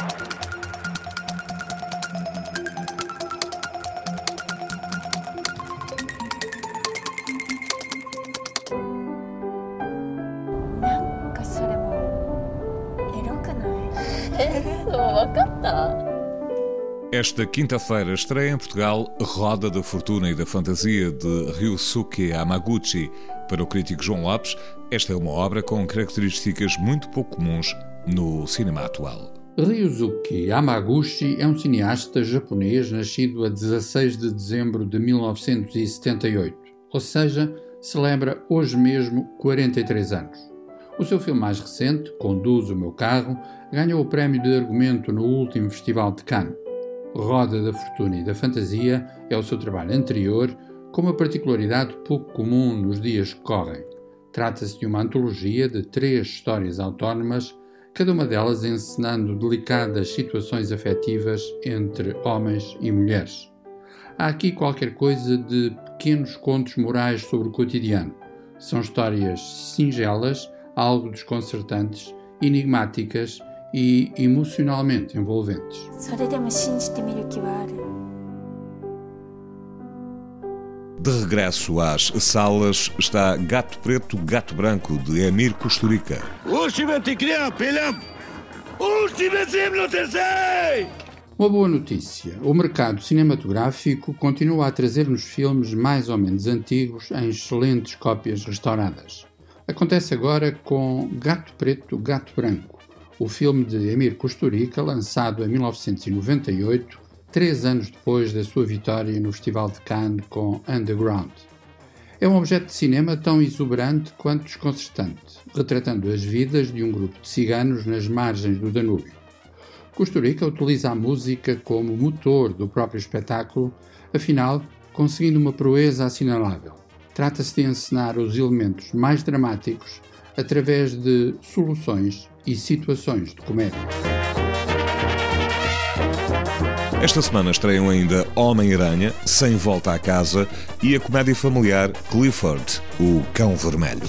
Esta quinta-feira estreia em Portugal Roda da Fortuna e da Fantasia de Ryusuke Hamaguchi. Para o crítico João Lopes, esta é uma obra com características muito pouco comuns no cinema atual. Ryusuke Hamaguchi é um cineasta japonês nascido a 16 de dezembro de 1978, ou seja, celebra hoje mesmo 43 anos. O seu filme mais recente, Conduz o Meu Carro, ganhou o prémio de argumento no último Festival de Cannes. Roda da Fortuna e da Fantasia é o seu trabalho anterior, com uma particularidade pouco comum nos dias que correm. Trata-se de uma antologia de três histórias autónomas, cada uma delas encenando delicadas situações afetivas entre homens e mulheres. Há aqui qualquer coisa de pequenos contos morais sobre o cotidiano. São histórias singelas, algo desconcertantes, enigmáticas e emocionalmente envolventes. De regresso às salas está Gato Preto, Gato Branco, de Emir Kusturica. Uma boa notícia: o mercado cinematográfico continua a trazer-nos filmes mais ou menos antigos em excelentes cópias restauradas. Acontece agora com Gato Preto, Gato Branco, o filme de Emir Kusturica, lançado em 1998, três anos depois da sua vitória no Festival de Cannes com Underground. É um objeto de cinema tão exuberante quanto desconcertante, retratando as vidas de um grupo de ciganos nas margens do Danúbio. Kusturica utiliza a música como motor do próprio espetáculo, afinal, conseguindo uma proeza assinalável. Trata-se de encenar os elementos mais dramáticos através de soluções e situações de comédia. Esta semana estreiam ainda Homem-Aranha, Sem Volta à Casa e a comédia familiar Clifford, o Cão Vermelho.